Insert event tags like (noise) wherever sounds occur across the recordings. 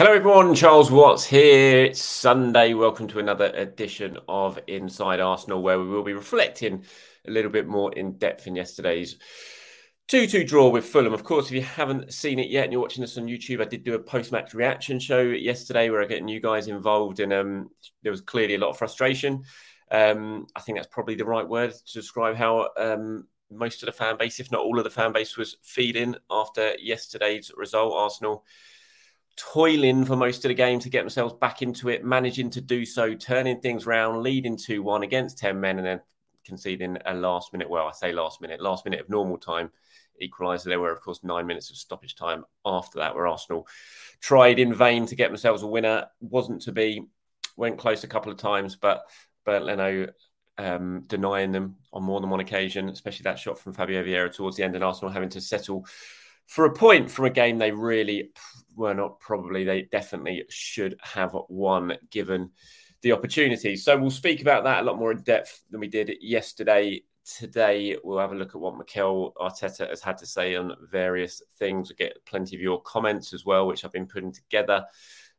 Hello, everyone. Charles Watts here. It's Sunday. Welcome to another edition of Inside Arsenal, where we will be reflecting a little bit more in depth in yesterday's 2 2 draw with Fulham. Of course, if you haven't seen it yet and you're watching this on YouTube, I did do a post match reaction show yesterday where I get you guys involved, and um, there was clearly a lot of frustration. Um, I think that's probably the right word to describe how um, most of the fan base, if not all of the fan base, was feeling after yesterday's result. Arsenal toiling for most of the game to get themselves back into it, managing to do so, turning things around, leading 2 1 against 10 men, and then conceding a last minute, well, I say last minute, last minute of normal time equaliser. There were, of course, nine minutes of stoppage time after that, where Arsenal tried in vain to get themselves a winner. Wasn't to be, went close a couple of times, but Bernd Leno um, denying them on more than one occasion, especially that shot from Fabio Vieira towards the end, and Arsenal having to settle for a point from a game they really were not probably they definitely should have won given the opportunity. So we'll speak about that a lot more in depth than we did yesterday. Today we'll have a look at what Mikel Arteta has had to say on various things. We'll get plenty of your comments as well, which I've been putting together.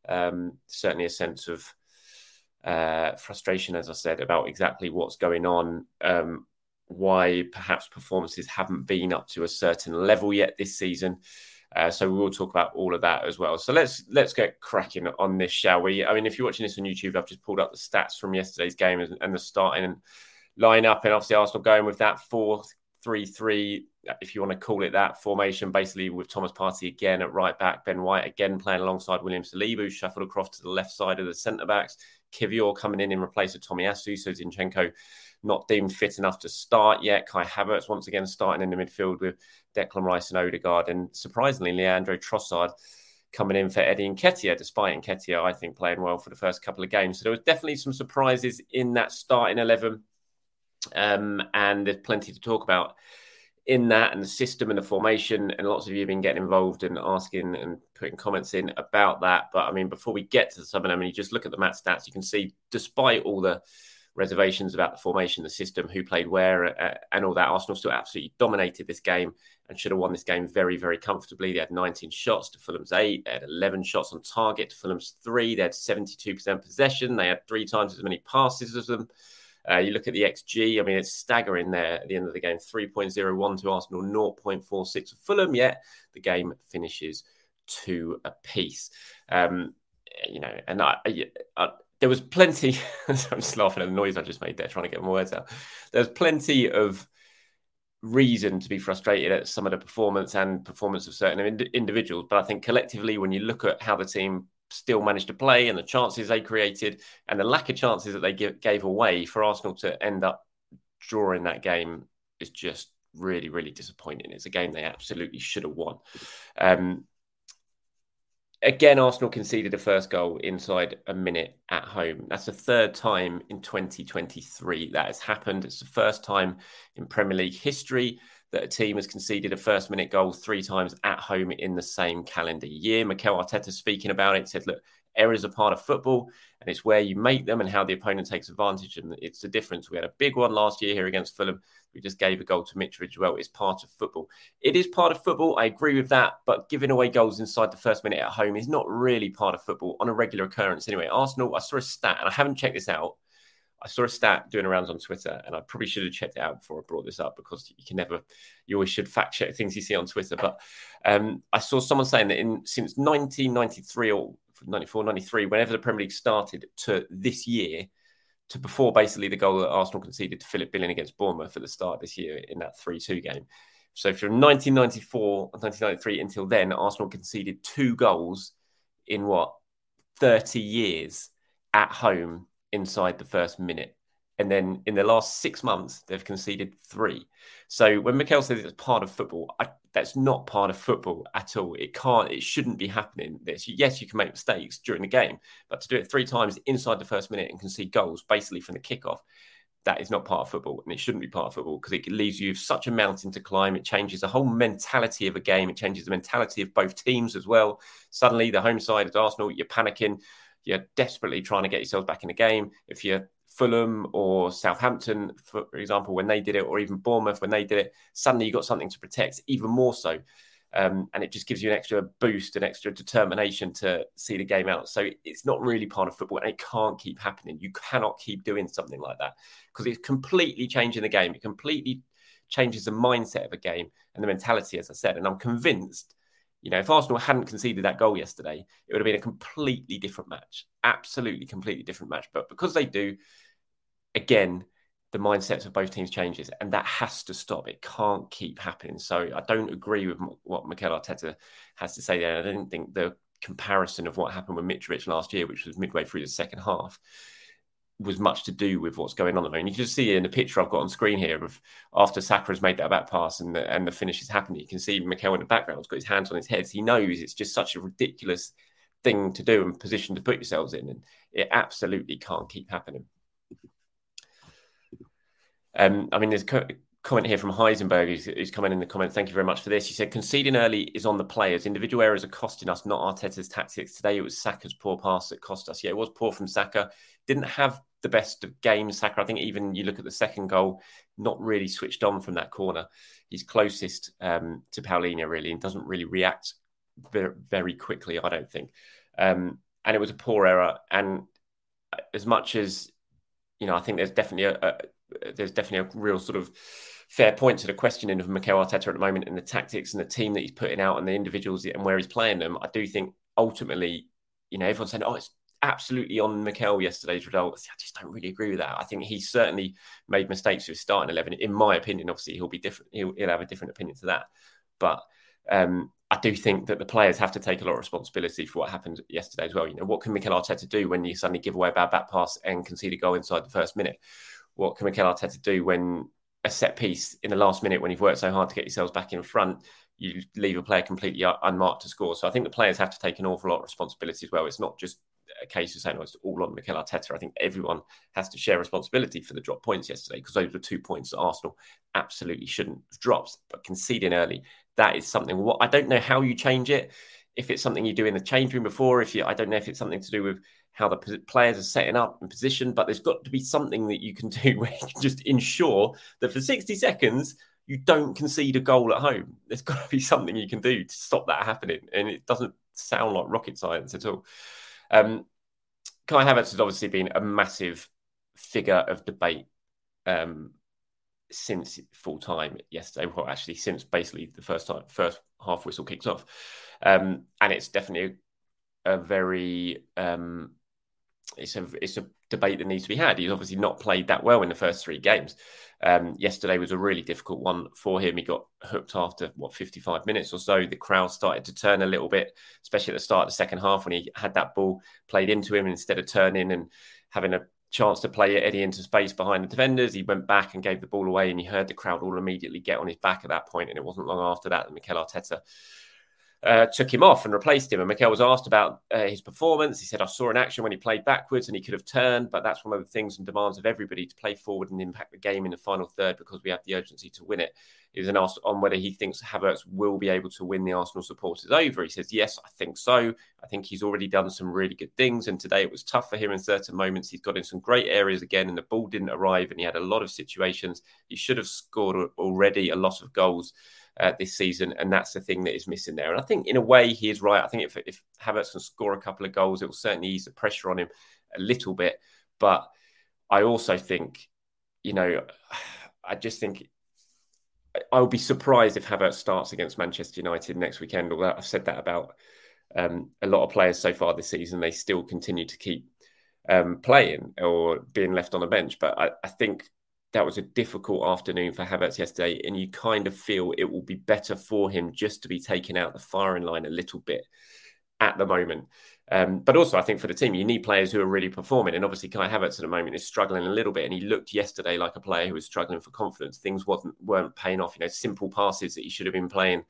Um, certainly a sense of uh, frustration, as I said, about exactly what's going on. Um, why perhaps performances haven't been up to a certain level yet this season. Uh, so we will talk about all of that as well. So let's let's get cracking on this, shall we? I mean, if you're watching this on YouTube, I've just pulled up the stats from yesterday's game and, and the starting lineup, and obviously Arsenal going with that four three three, if you want to call it that formation, basically with Thomas Partey again at right back, Ben White again playing alongside William Saliba, shuffled across to the left side of the centre backs, Kiwior coming in in replace of Tomiyasu, so Zinchenko not deemed fit enough to start yet. Kai Havertz once again starting in the midfield with Declan Rice and Odegaard, and surprisingly, Leandro Trossard coming in for Eddie Nketiah, despite Nketiah, I think, playing well for the first couple of games. So there was definitely some surprises in that starting 11, um, and there's plenty to talk about in that and the system and the formation. And lots of you have been getting involved and asking and putting comments in about that. But I mean, before we get to some of them, and you just look at the match stats, you can see, despite all the reservations about the formation, the system, who played where, uh, and all that. Arsenal still absolutely dominated this game and should have won this game very, very comfortably. They had 19 shots to Fulham's eight. They had 11 shots on target to Fulham's three. They had 72% possession. They had three times as many passes as them. Uh, you look at the XG, I mean, it's staggering there at the end of the game 3.01 to Arsenal, 0.46 for Fulham, yet the game finishes two apiece. Um, you know, and I, I, there was plenty. (laughs) I'm just laughing at the noise I just made there, trying to get my words out. There's plenty of reason to be frustrated at some of the performance and performance of certain ind- individuals. But I think collectively, when you look at how the team still managed to play and the chances they created and the lack of chances that they give, gave away for Arsenal to end up drawing that game is just really, really disappointing. It's a game they absolutely should have won. Um, again, Arsenal conceded a first goal inside a minute at home. That's the third time in 2023 that has happened. It's the first time in Premier League history that a team has conceded a first minute goal three times at home in the same calendar year. Mikel Arteta speaking about it said, look, errors are part of football and it's where you make them and how the opponent takes advantage. And it's the difference. We had a big one last year here against Fulham. We just gave a goal to Mitrovic well. It's part of football. It is part of football. I agree with that. But giving away goals inside the first minute at home is not really part of football on a regular occurrence anyway. Arsenal, I saw a stat and I haven't checked this out. I saw a stat doing around on Twitter, and I probably should have checked it out before I brought this up because you can never, you always should fact check things you see on Twitter. But um, I saw someone saying that in since 1993 or 94, 93, whenever the Premier League started to this year, to before basically the goal that Arsenal conceded to Philip Billing against Bournemouth at the start this year in that 3 2 game. So from 1994 and 1993 until then, Arsenal conceded two goals in what 30 years at home inside the first minute. And then in the last six months, they've conceded three. So when Mikel says it's part of football, I, that's not part of football at all. It can't, it shouldn't be happening. This, yes, you can make mistakes during the game, but to do it three times inside the first minute and concede goals basically from the kickoff, that is not part of football and it shouldn't be part of football because it leaves you such a mountain to climb. It changes the whole mentality of a game. It changes the mentality of both teams as well. Suddenly, the home side is Arsenal, you're panicking you're desperately trying to get yourselves back in the game. If you're Fulham or Southampton, for example, when they did it, or even Bournemouth when they did it, suddenly you got something to protect, even more so. Um, and it just gives you an extra boost, an extra determination to see the game out. So it's not really part of football, and it can't keep happening. You cannot keep doing something like that because it's completely changing the game. It completely changes the mindset of a game and the mentality, as I said. And I'm convinced you know, if Arsenal hadn't conceded that goal yesterday, it would have been a completely different match. Absolutely, completely different match. But because they do, again, the mindsets of both teams changes, and that has to stop. It can't keep happening. So I don't agree with what Mikel Arteta has to say there. I don't think the comparison of what happened with Mitrovic last year, which was midway through the second half, was much to do with what's going on at the. You can see in the picture I've got on screen here of after Saka has made that back pass and the, and the finish is happening. You can see Mikel in the background has got his hands on his head. He knows it's just such a ridiculous thing to do and position to put yourselves in, and it absolutely can't keep happening. Um, I mean, there's a comment here from Heisenberg who's, who's coming in the comments. Thank you very much for this. He said conceding early is on the players. Individual errors are costing us, not Arteta's tactics. Today it was Saka's poor pass that cost us. Yeah, it was poor from Saka. Didn't have the best of games. Saka, I think even you look at the second goal, not really switched on from that corner. He's closest um, to Palhinha really and doesn't really react very, very quickly, I don't think. Um, and it was a poor error. And as much as you know, I think there's definitely a, a there's definitely a real sort of fair point to the questioning of Mikel Arteta at the moment and the tactics and the team that he's putting out and the individuals and where he's playing them. I do think ultimately, you know, everyone's saying, "Oh, it's absolutely on Mikel yesterday's results. I just don't really agree with that. I think he certainly made mistakes with starting eleven. In my opinion, obviously he'll be different. He'll, he'll have a different opinion to that. But um, I do think that the players have to take a lot of responsibility for what happened yesterday as well. You know, what can Mikel Arteta do when you suddenly give away a bad back pass and concede a goal inside the first minute? What can Mikel Arteta do when a set piece in the last minute when you've worked so hard to get yourselves back in front, you leave a player completely unmarked to score. So I think the players have to take an awful lot of responsibility as well. It's not just a case of saying oh, it's all on Mikel Arteta. I think everyone has to share responsibility for the drop points yesterday because those were two points that Arsenal absolutely shouldn't have dropped. But conceding early, that is something. What I don't know how you change it. If it's something you do in the change room before, if you, I don't know if it's something to do with how the players are setting up and position, but there's got to be something that you can (laughs) do where you can just ensure that for 60 seconds you don't concede a goal at home. There's got to be something you can do to stop that happening, and it doesn't sound like rocket science at all. Um, Kai Havertz has obviously been a massive figure of debate um, since full time yesterday. Well, actually, since basically the first time, first half whistle kicks off, um, and it's definitely a, a very um, it's a it's a debate that needs to be had. He's obviously not played that well in the first three games. Um, yesterday was a really difficult one for him. He got hooked after what 55 minutes or so. The crowd started to turn a little bit, especially at the start of the second half when he had that ball played into him instead of turning and having a chance to play Eddie into space behind the defenders. He went back and gave the ball away, and he heard the crowd all immediately get on his back at that point. And it wasn't long after that that Mikel Arteta uh, took him off and replaced him. And Mikel was asked about uh, his performance. He said, I saw an action when he played backwards and he could have turned, but that's one of the things and demands of everybody to play forward and impact the game in the final third because we have the urgency to win it. He was asked on whether he thinks Havertz will be able to win the Arsenal supporters over. He says, Yes, I think so. I think he's already done some really good things. And today it was tough for him in certain moments. He's got in some great areas again, and the ball didn't arrive, and he had a lot of situations. He should have scored already a lot of goals uh, this season, and that's the thing that is missing there. And I think, in a way, he is right. I think if, if Havertz can score a couple of goals, it will certainly ease the pressure on him a little bit. But I also think, you know, I just think I will be surprised if Havertz starts against Manchester United next weekend. Although I've said that about um, a lot of players so far this season, they still continue to keep um, playing or being left on the bench. But I, I think that was a difficult afternoon for Havertz yesterday, and you kind of feel it will be better for him just to be taken out the firing line a little bit at the moment. Um, but also, I think for the team, you need players who are really performing. And obviously, Kai Havertz at the moment is struggling a little bit, and he looked yesterday like a player who was struggling for confidence. Things wasn't weren't paying off. You know, simple passes that he should have been playing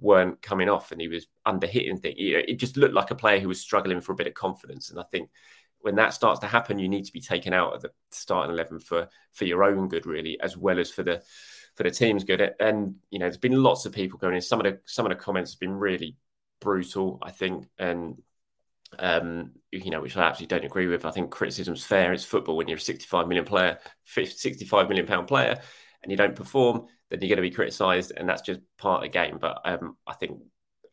weren't coming off, and he was under hitting things. You know, it just looked like a player who was struggling for a bit of confidence. And I think when that starts to happen, you need to be taken out of the starting eleven for for your own good, really, as well as for the for the team's good. And you know, there's been lots of people going in. Some of the some of the comments have been really brutal, I think, and um, you know, which I absolutely don't agree with. I think criticism's fair. It's football. When you're a 65 million player, 65 million pound player, and you don't perform, then you're going to be criticised, and that's just part of the game. But um, I think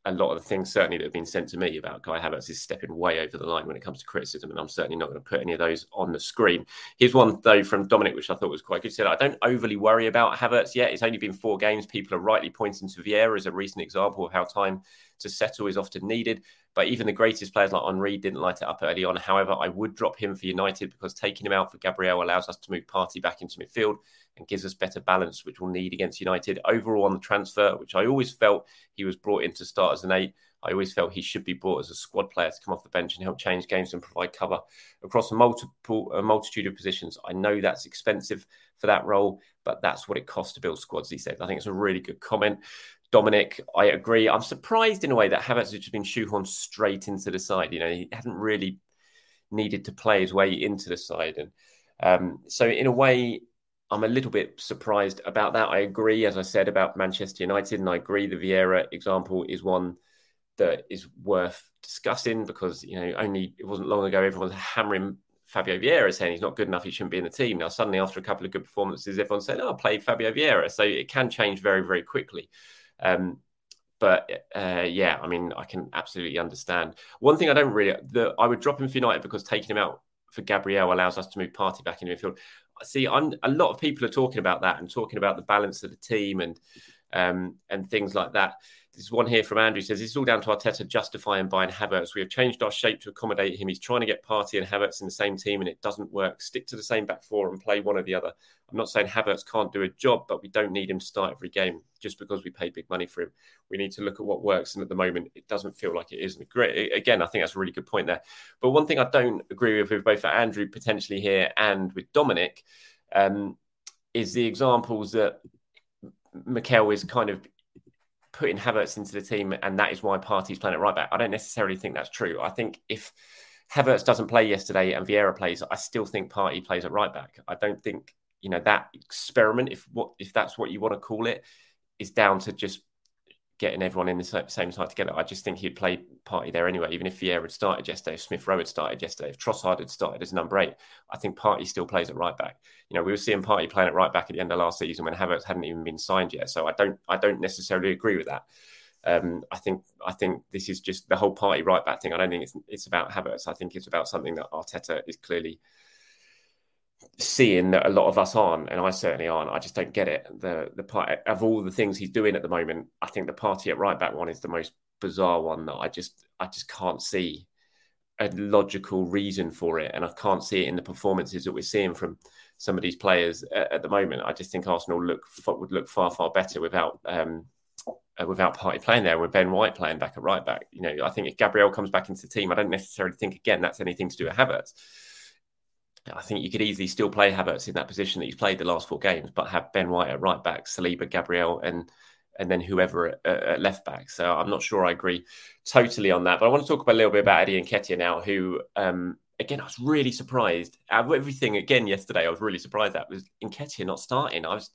a lot of the things certainly that have been sent to me about Kai Havertz is stepping way over the line when it comes to criticism, and I'm certainly not going to put any of those on the screen. Here's one though from Dominic, which I thought was quite good. He said, "I don't overly worry about Havertz yet. It's only been four games. People are rightly pointing to Vieira as a recent example of how time to settle is often needed. But even the greatest players like Henry didn't light it up early on. However, I would drop him for United because taking him out for Gabriel allows us to move Partey back into midfield and gives us better balance, which we'll need against United. Overall, on the transfer, which I always felt he was brought in to start as an eight, I always felt he should be brought as a squad player to come off the bench and help change games and provide cover across a multiple a multitude of positions. I know that's expensive for that role, but that's what it costs to build squads. He said. I think it's a really good comment. Dominic, I agree. I'm surprised in a way that Havertz has just been shoehorned straight into the side. You know, he hadn't really needed to play his way into the side, and um, so in a way, I'm a little bit surprised about that. I agree, as I said about Manchester United, and I agree the Vieira example is one that is worth discussing because you know only it wasn't long ago everyone was hammering Fabio Vieira saying he's not good enough, he shouldn't be in the team. Now suddenly after a couple of good performances, everyone's saying, "Oh, play Fabio Vieira," so it can change very very quickly. Um, but uh, yeah, I mean, I can absolutely understand. One thing I don't really, I would drop him for United because taking him out for Gabriel allows us to move Partey back into midfield. See, I'm, a lot of people are talking about that and talking about the balance of the team and um, and things like that. This one here from Andrew says it's all down to Arteta justifying buying Havertz. We have changed our shape to accommodate him. He's trying to get Partey and Havertz in the same team, and it doesn't work. Stick to the same back four and play one or the other. I'm not saying Havertz can't do a job, but we don't need him to start every game just because we pay big money for him. We need to look at what works, and at the moment, it doesn't feel like it is. Great. Again, I think that's a really good point there. But one thing I don't agree with, with both Andrew potentially here and with Dominic, um, is the examples that Mikel is kind of putting Havertz into the team, and that is why Partey's playing at right back. I don't necessarily think that's true. I think if Havertz doesn't play yesterday and Vieira plays, I still think Partey plays at right back. I don't think you know that experiment, if what if that's what you want to call it, is down to just getting everyone in the same side together. I just think he'd play Partey there anyway, even if Vieira had started yesterday, if Smith Rowe had started yesterday, if Trossard had started as number eight, I think Partey still plays at right back. You know, we were seeing Partey playing at right back at the end of last season when Havertz hadn't even been signed yet. So I don't I don't necessarily agree with that. Um, I think I think this is just the whole Partey right back thing. I don't think it's it's about Havertz. I think it's about something that Arteta is clearly seeing that a lot of us aren't, and I certainly aren't. I just don't get it. The the part of all the things he's doing at the moment, I think the Partey at right back one is the most bizarre one that I just I just can't see a logical reason for it, and I can't see it in the performances that we're seeing from some of these players at, at the moment. I just think Arsenal look would look far far better without. Um, uh, without Partey playing there, with Ben White playing back at right back, you know, I think if Gabriel comes back into the team, I don't necessarily think again that's anything to do with Havertz. I think you could easily still play Havertz in that position that he's played the last four games, but have Ben White at right back, Saliba, Gabriel, and and then whoever at, at, left back. So I'm not sure I agree totally on that. But I want to talk about a little bit about Eddie Nketiah now, who um, again I was really surprised. Everything again yesterday I was really surprised that was Nketiah not starting. I was.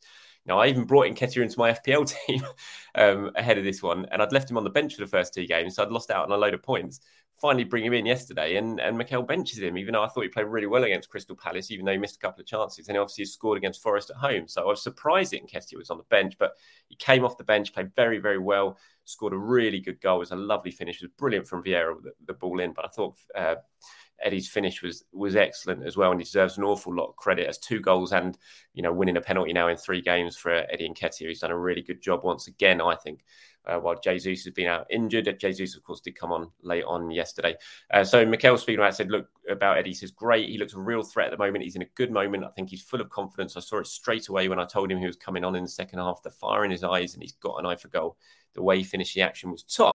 You know, I even brought Nketiah into my (laughs) FPL team um, ahead of this one, and I'd left him on the bench for the first two games, so I'd lost out on a load of points finally bring him in yesterday, and and Mikel benches him, even though I thought he played really well against Crystal Palace, even though he missed a couple of chances, and he obviously scored against Forest at home. So I was surprised that Nketiah was on the bench, but he came off the bench, played very very well, scored a really good goal. It was a lovely finish. It was brilliant from Vieira with the, the ball in, but I thought. Uh, Eddie's finish was was excellent as well, and he deserves an awful lot of credit as two goals and you know winning a penalty now in three games for Eddie and Nketiah. He's done a really good job once again, I think uh, while Jesus has been out injured. Jesus, of course, did come on late on yesterday. Uh, so Mikel about said, look about Eddie He says great. He looks a real threat at the moment. He's in a good moment. I think he's full of confidence. I saw it straight away when I told him he was coming on in the second half. The fire in his eyes, and he's got an eye for goal. The way he finished the action was top.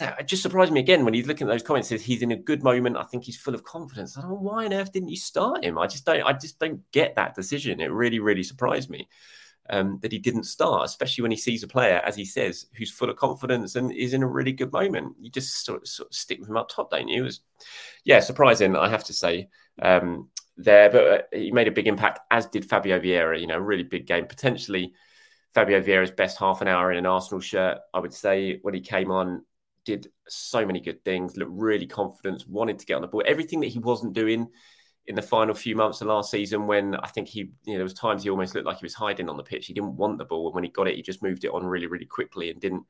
It just surprised me again when he's looking at those comments. Says he's in a good moment. I think he's full of confidence. I don't know why on earth didn't you start him? I just don't. I just don't get that decision. It really, really surprised me um, that he didn't start, especially when he sees a player, as he says, who's full of confidence and is in a really good moment. You just sort of, sort of stick with him up top, don't you? It was, yeah, surprising. I have to say. Um, there, but uh, he made a big impact, as did Fabio Vieira. You know, really big game, potentially Fabio Vieira's best half an hour in an Arsenal shirt. I would say when he came on, did so many good things, looked really confident, wanted to get on the ball. Everything that he wasn't doing in the final few months of last season, when I think he, you know, there was times he almost looked like he was hiding on the pitch. He didn't want the ball, and when he got it, he just moved it on really, really quickly and didn't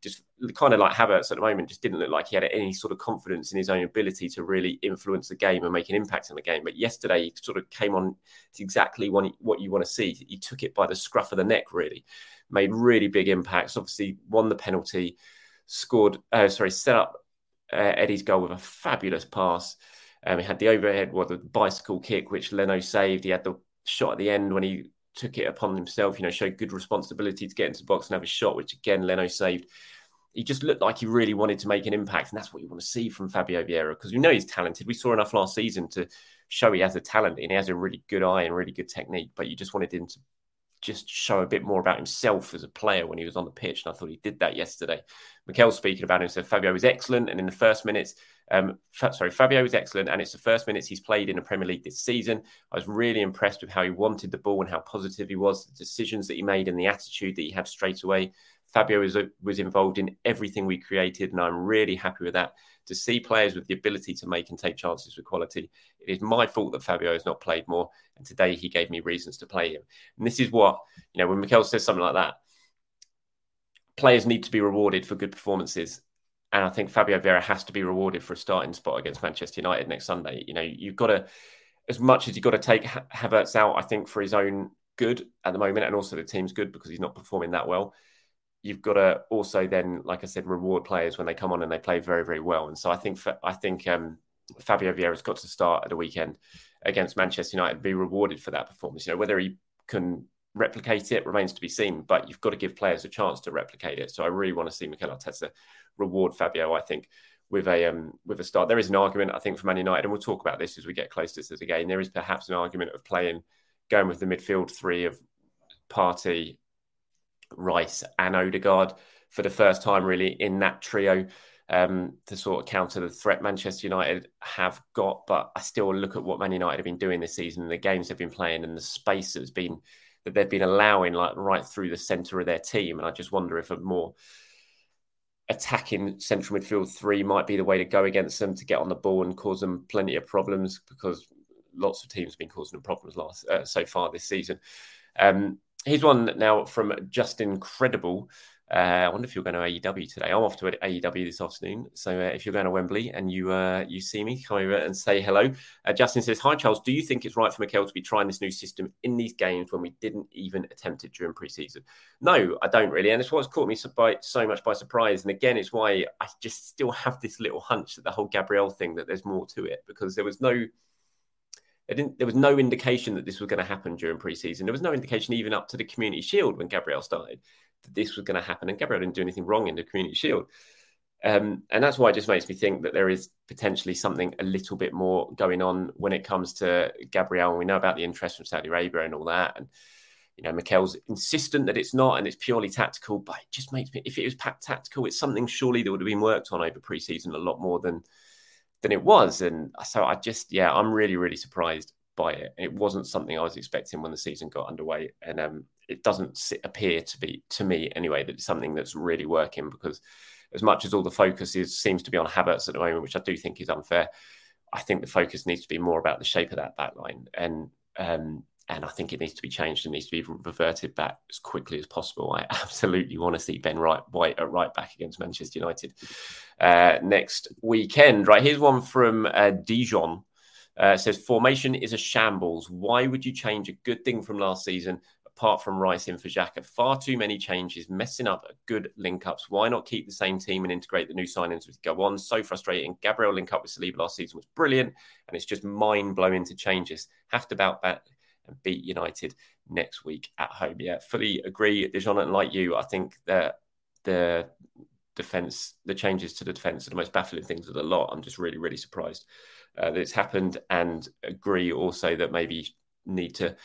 just kind of like Havertz at the moment. Just didn't look like he had any sort of confidence in his own ability to really influence the game and make an impact on the game. But yesterday, he sort of came on to exactly what you want to see. He took it by the scruff of the neck, really, made really big impacts. Obviously, won the penalty scored, uh, sorry, set up uh, Eddie's goal with a fabulous pass. Um, he had the overhead, well, the bicycle kick, which Leno saved. He had the shot at the end when he took it upon himself, you know, showed good responsibility to get into the box and have a shot, which again, Leno saved. He just looked like he really wanted to make an impact. And that's what you want to see from Fabio Vieira because we know he's talented. We saw enough last season to show he has a talent and he has a really good eye and really good technique, but you just wanted him to just show a bit more about himself as a player when he was on the pitch. And I thought he did that yesterday. Mikel speaking about him said Fabio was excellent. And in the first minutes, um, sorry, Fabio was excellent. And it's the first minutes he's played in the Premier League this season. I was really impressed with how he wanted the ball and how positive he was, the decisions that he made and the attitude that he had straight away. Fabio was, was involved in everything we created. And I'm really happy with that to see players with the ability to make and take chances with quality. It is my fault that Fabio has not played more, and today he gave me reasons to play him. And this is what you know when Mikel says something like that. Players need to be rewarded for good performances, and I think Fabio Vieira has to be rewarded for a starting spot against Manchester United next Sunday. You know, you've got to, as much as you've got to take Havertz out, I think for his own good at the moment, and also the team's good because he's not performing that well you've got to also then, like I said, reward players when they come on and they play very, very well. And so I think I think um, Fabio Vieira's got to start at the weekend against Manchester United and be rewarded for that performance. You know, whether he can replicate it remains to be seen, but you've got to give players a chance to replicate it. So I really want to see Mikel Arteta reward Fabio. I think with a um, with a start, there is an argument I think for Man United, and we'll talk about this as we get closer to the game. There is perhaps an argument of playing going with the midfield three of Partey, Rice and Odegaard for the first time really in that trio. um, to sort of counter the threat Manchester United have got. But I still look at what Man United have been doing this season, the games they've been playing, and the space that's been that they've been allowing, like right through the centre of their team. And I just wonder if a more attacking central midfield three might be the way to go against them to get on the ball and cause them plenty of problems because lots of teams have been causing them problems last uh, so far this season. Um, here's one now from Justin Credible. Uh, I wonder if you're going to AEW today. I'm off to AEW this afternoon, so uh, if you're going to Wembley and you uh, you see me, come over and say hello. Uh, Justin says, "Hi Charles, do you think it's right for Mikel to be trying this new system in these games when we didn't even attempt it during preseason?" No, I don't really, and it's what's caught me so, by, so much by surprise. And again, it's why I just still have this little hunch that the whole Gabriel thing that there's more to it because there was no there was no indication that this was going to happen during preseason. There was no indication even up to the Community Shield when Gabriel started that this was going to happen. And Gabriel didn't do anything wrong in the Community Shield. Um, and that's why it just makes me think that there is potentially something a little bit more going on when it comes to Gabriel. And we know about the interest from Saudi Arabia and all that. And, you know, Mikel's insistent that it's not and it's purely tactical, but it just makes me, if it was tactical, it's something surely that would have been worked on over preseason a lot more than than it was. And so I just, yeah, I'm really, really surprised by it. It wasn't something I was expecting when the season got underway. And um, it doesn't appear to be, to me anyway, that it's something that's really working because as much as all the focus is seems to be on Havertz at the moment, which I do think is unfair, I think the focus needs to be more about the shape of that back line. And um, and I think it needs to be changed and needs to be reverted back as quickly as possible. I (laughs) absolutely want to see Ben Wright, White at right back against Manchester United uh, next weekend. Right, here's one from uh, Dijon. Uh, says formation is a shambles. Why would you change a good thing from last season apart from Rice in for Xhaka? Far too many changes, messing up good link ups. Why not keep the same team and integrate the new signings with go on? So frustrating. Gabriel link up with Saliba last season was brilliant, and it's just mind blowing to change this. Have to bout back and beat United next week at home. Yeah, fully agree, Dijon. And like you, I think that the defense, the changes to the defense are the most baffling things of the lot. I'm just really, really surprised uh, that it's happened, and agree also that maybe need to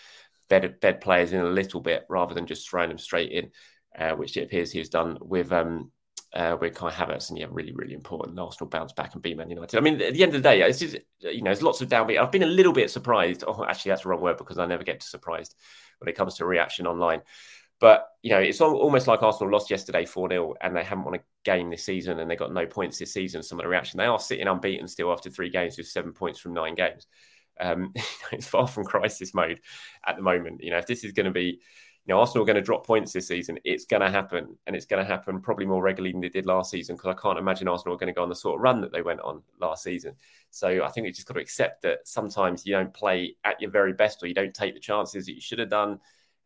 bed bed players in a little bit rather than just throwing them straight in, uh, which it appears he has done with um, uh, with Kai Havertz, and yeah, really, really important. Arsenal bounce back and beat Man United. I mean, at the end of the day, it's just, you know, there's lots of downbeat. I've been a little bit surprised. Oh, actually, that's the wrong word because I never get surprised when it comes to reaction online. But you know, it's almost like Arsenal lost yesterday 4 0 and they haven't won a game this season and they got no points this season. Some of the reaction, they are sitting unbeaten still after three games with seven points from nine games. Um, (laughs) it's far from crisis mode at the moment. You know, if this is going to be you know, Arsenal are going to drop points this season. It's going to happen, and it's going to happen probably more regularly than they did last season because I can't imagine Arsenal are going to go on the sort of run that they went on last season. So I think we just got to accept that sometimes you don't play at your very best or you don't take the chances that you should have done,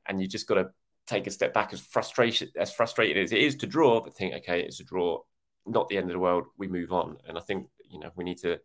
and you just got to take a step back. As frustration as frustrated as it is to draw, but think, okay, it's a draw, not the end of the world. We move on, and I think you know we need to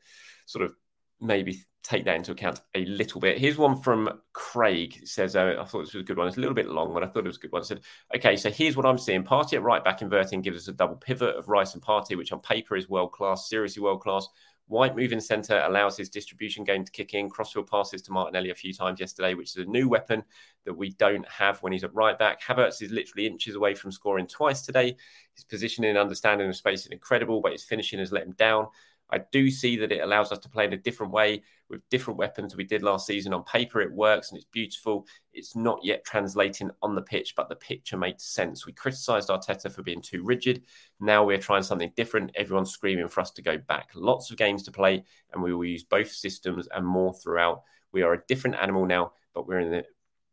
sort of maybe take that into account a little bit. Here's one from Craig. It says, uh, I thought this was a good one. It's a little bit long, but I thought it was a good one. It said, okay, so here's what I'm seeing. Partey at right back inverting gives us a double pivot of Rice and Partey, which on paper is world class, seriously world class. White moving centre allows his distribution game to kick in. Crossfield passes to Martinelli a few times yesterday, which is a new weapon that we don't have when he's at right back. Havertz is literally inches away from scoring twice today. His positioning and understanding of space is incredible, but his finishing has let him down. I do see that it allows us to play in a different way with different weapons we did last season. On paper, it works and it's beautiful. It's not yet translating on the pitch, but the picture makes sense. We criticised Arteta for being too rigid. Now we're trying something different. Everyone's screaming for us to go back. Lots of games to play, and we will use both systems and more throughout. We are a different animal now, but we're in the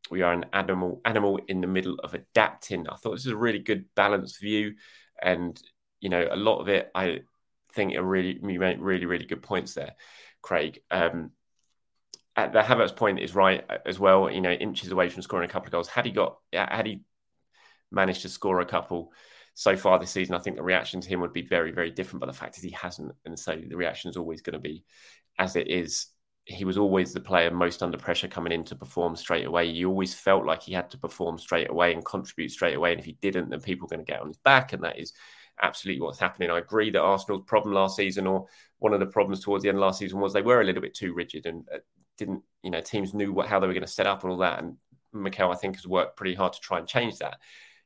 we are an animal animal in the middle of adapting. I thought this is a really good balanced view, and you know a lot of it I think are really you make really really good points there, Craig. Um, at the Havertz point is right uh, as well. You know, inches away from scoring a couple of goals. Had he got, had he managed to score a couple so far this season, I think the reaction to him would be very, very different. But the fact is, he hasn't, and so the reaction is always going to be as it is. He was always the player most under pressure coming in to perform straight away. You always felt like he had to perform straight away and contribute straight away. And if he didn't, then people are going to get on his back, and that is absolutely what's happening. I agree that Arsenal's problem last season, or one of the problems towards the end last season, was they were a little bit too rigid and uh, didn't, you know, teams knew what, how they were going to set up and all that. And Mikel, I think, has worked pretty hard to try and change that.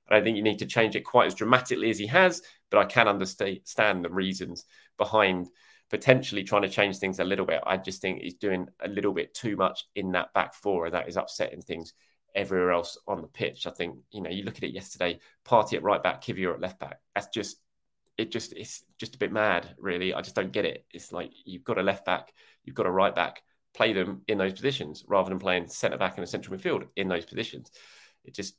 I don't think you need to change it quite as dramatically as he has, but I can understand the reasons behind potentially trying to change things a little bit. I just think he's doing a little bit too much in that back four, and that is upsetting things everywhere else on the pitch. I think, you know, you look at it yesterday, Partey at right back, Kiwior at left back. That's just it just it's just a bit mad, really. I just don't get it. It's like you've got a left back, you've got a right back, play them in those positions rather than playing centre back and a central midfield in those positions. It just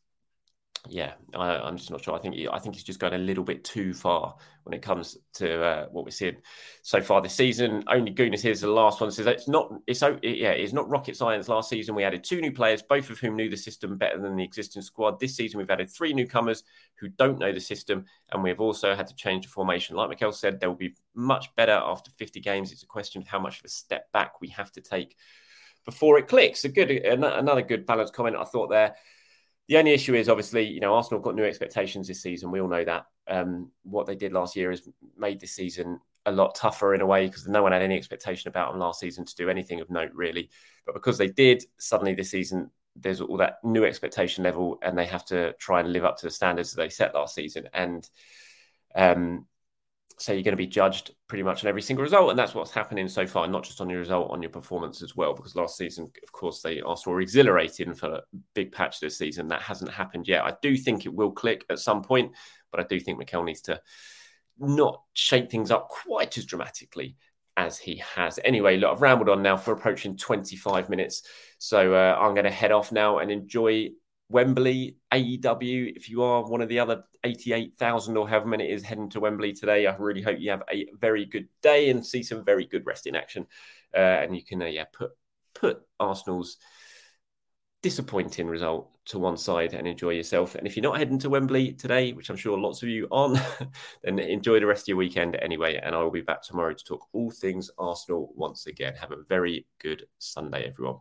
yeah, I, am just not sure. I think I think he's just going a little bit too far when it comes to uh, what we're seeing so far this season. Only Gunas here's the last one says it's not it's it, yeah it's not rocket science. Last season we added two new players, both of whom knew the system better than the existing squad. This season we've added three newcomers who don't know the system, and we've also had to change the formation. Like Mikel said, there will be much better after 50 games. It's a question of how much of a step back we have to take before it clicks. A good another good balanced comment I thought there. The only issue is obviously, you know, Arsenal got new expectations this season. We all know that. Um, what they did last year has made this season a lot tougher in a way because no one had any expectation about them last season to do anything of note, really. But because they did, suddenly this season there's all that new expectation level, and they have to try and live up to the standards that they set last season. And um, so you're going to be judged pretty much on every single result, and that's what's happening so far. Not just on your result, on your performance as well. Because last season, of course, they Arsenal were exhilarating for a big patch this season. That hasn't happened yet. I do think it will click at some point, but I do think Mikel needs to not shake things up quite as dramatically as he has. Anyway, look, I've rambled on now for approaching 25 minutes, so uh, I'm going to head off now and enjoy Wembley, AEW. If you are one of the other 88,000 or however many it is heading to Wembley today, I really hope you have a very good day and see some very good wrestling action. Uh, and you can, uh, yeah, put put Arsenal's disappointing result to one side and enjoy yourself. And if you're not heading to Wembley today, which I'm sure lots of you aren't, (laughs) then enjoy the rest of your weekend anyway. And I will be back tomorrow to talk all things Arsenal once again. Have a very good Sunday, everyone.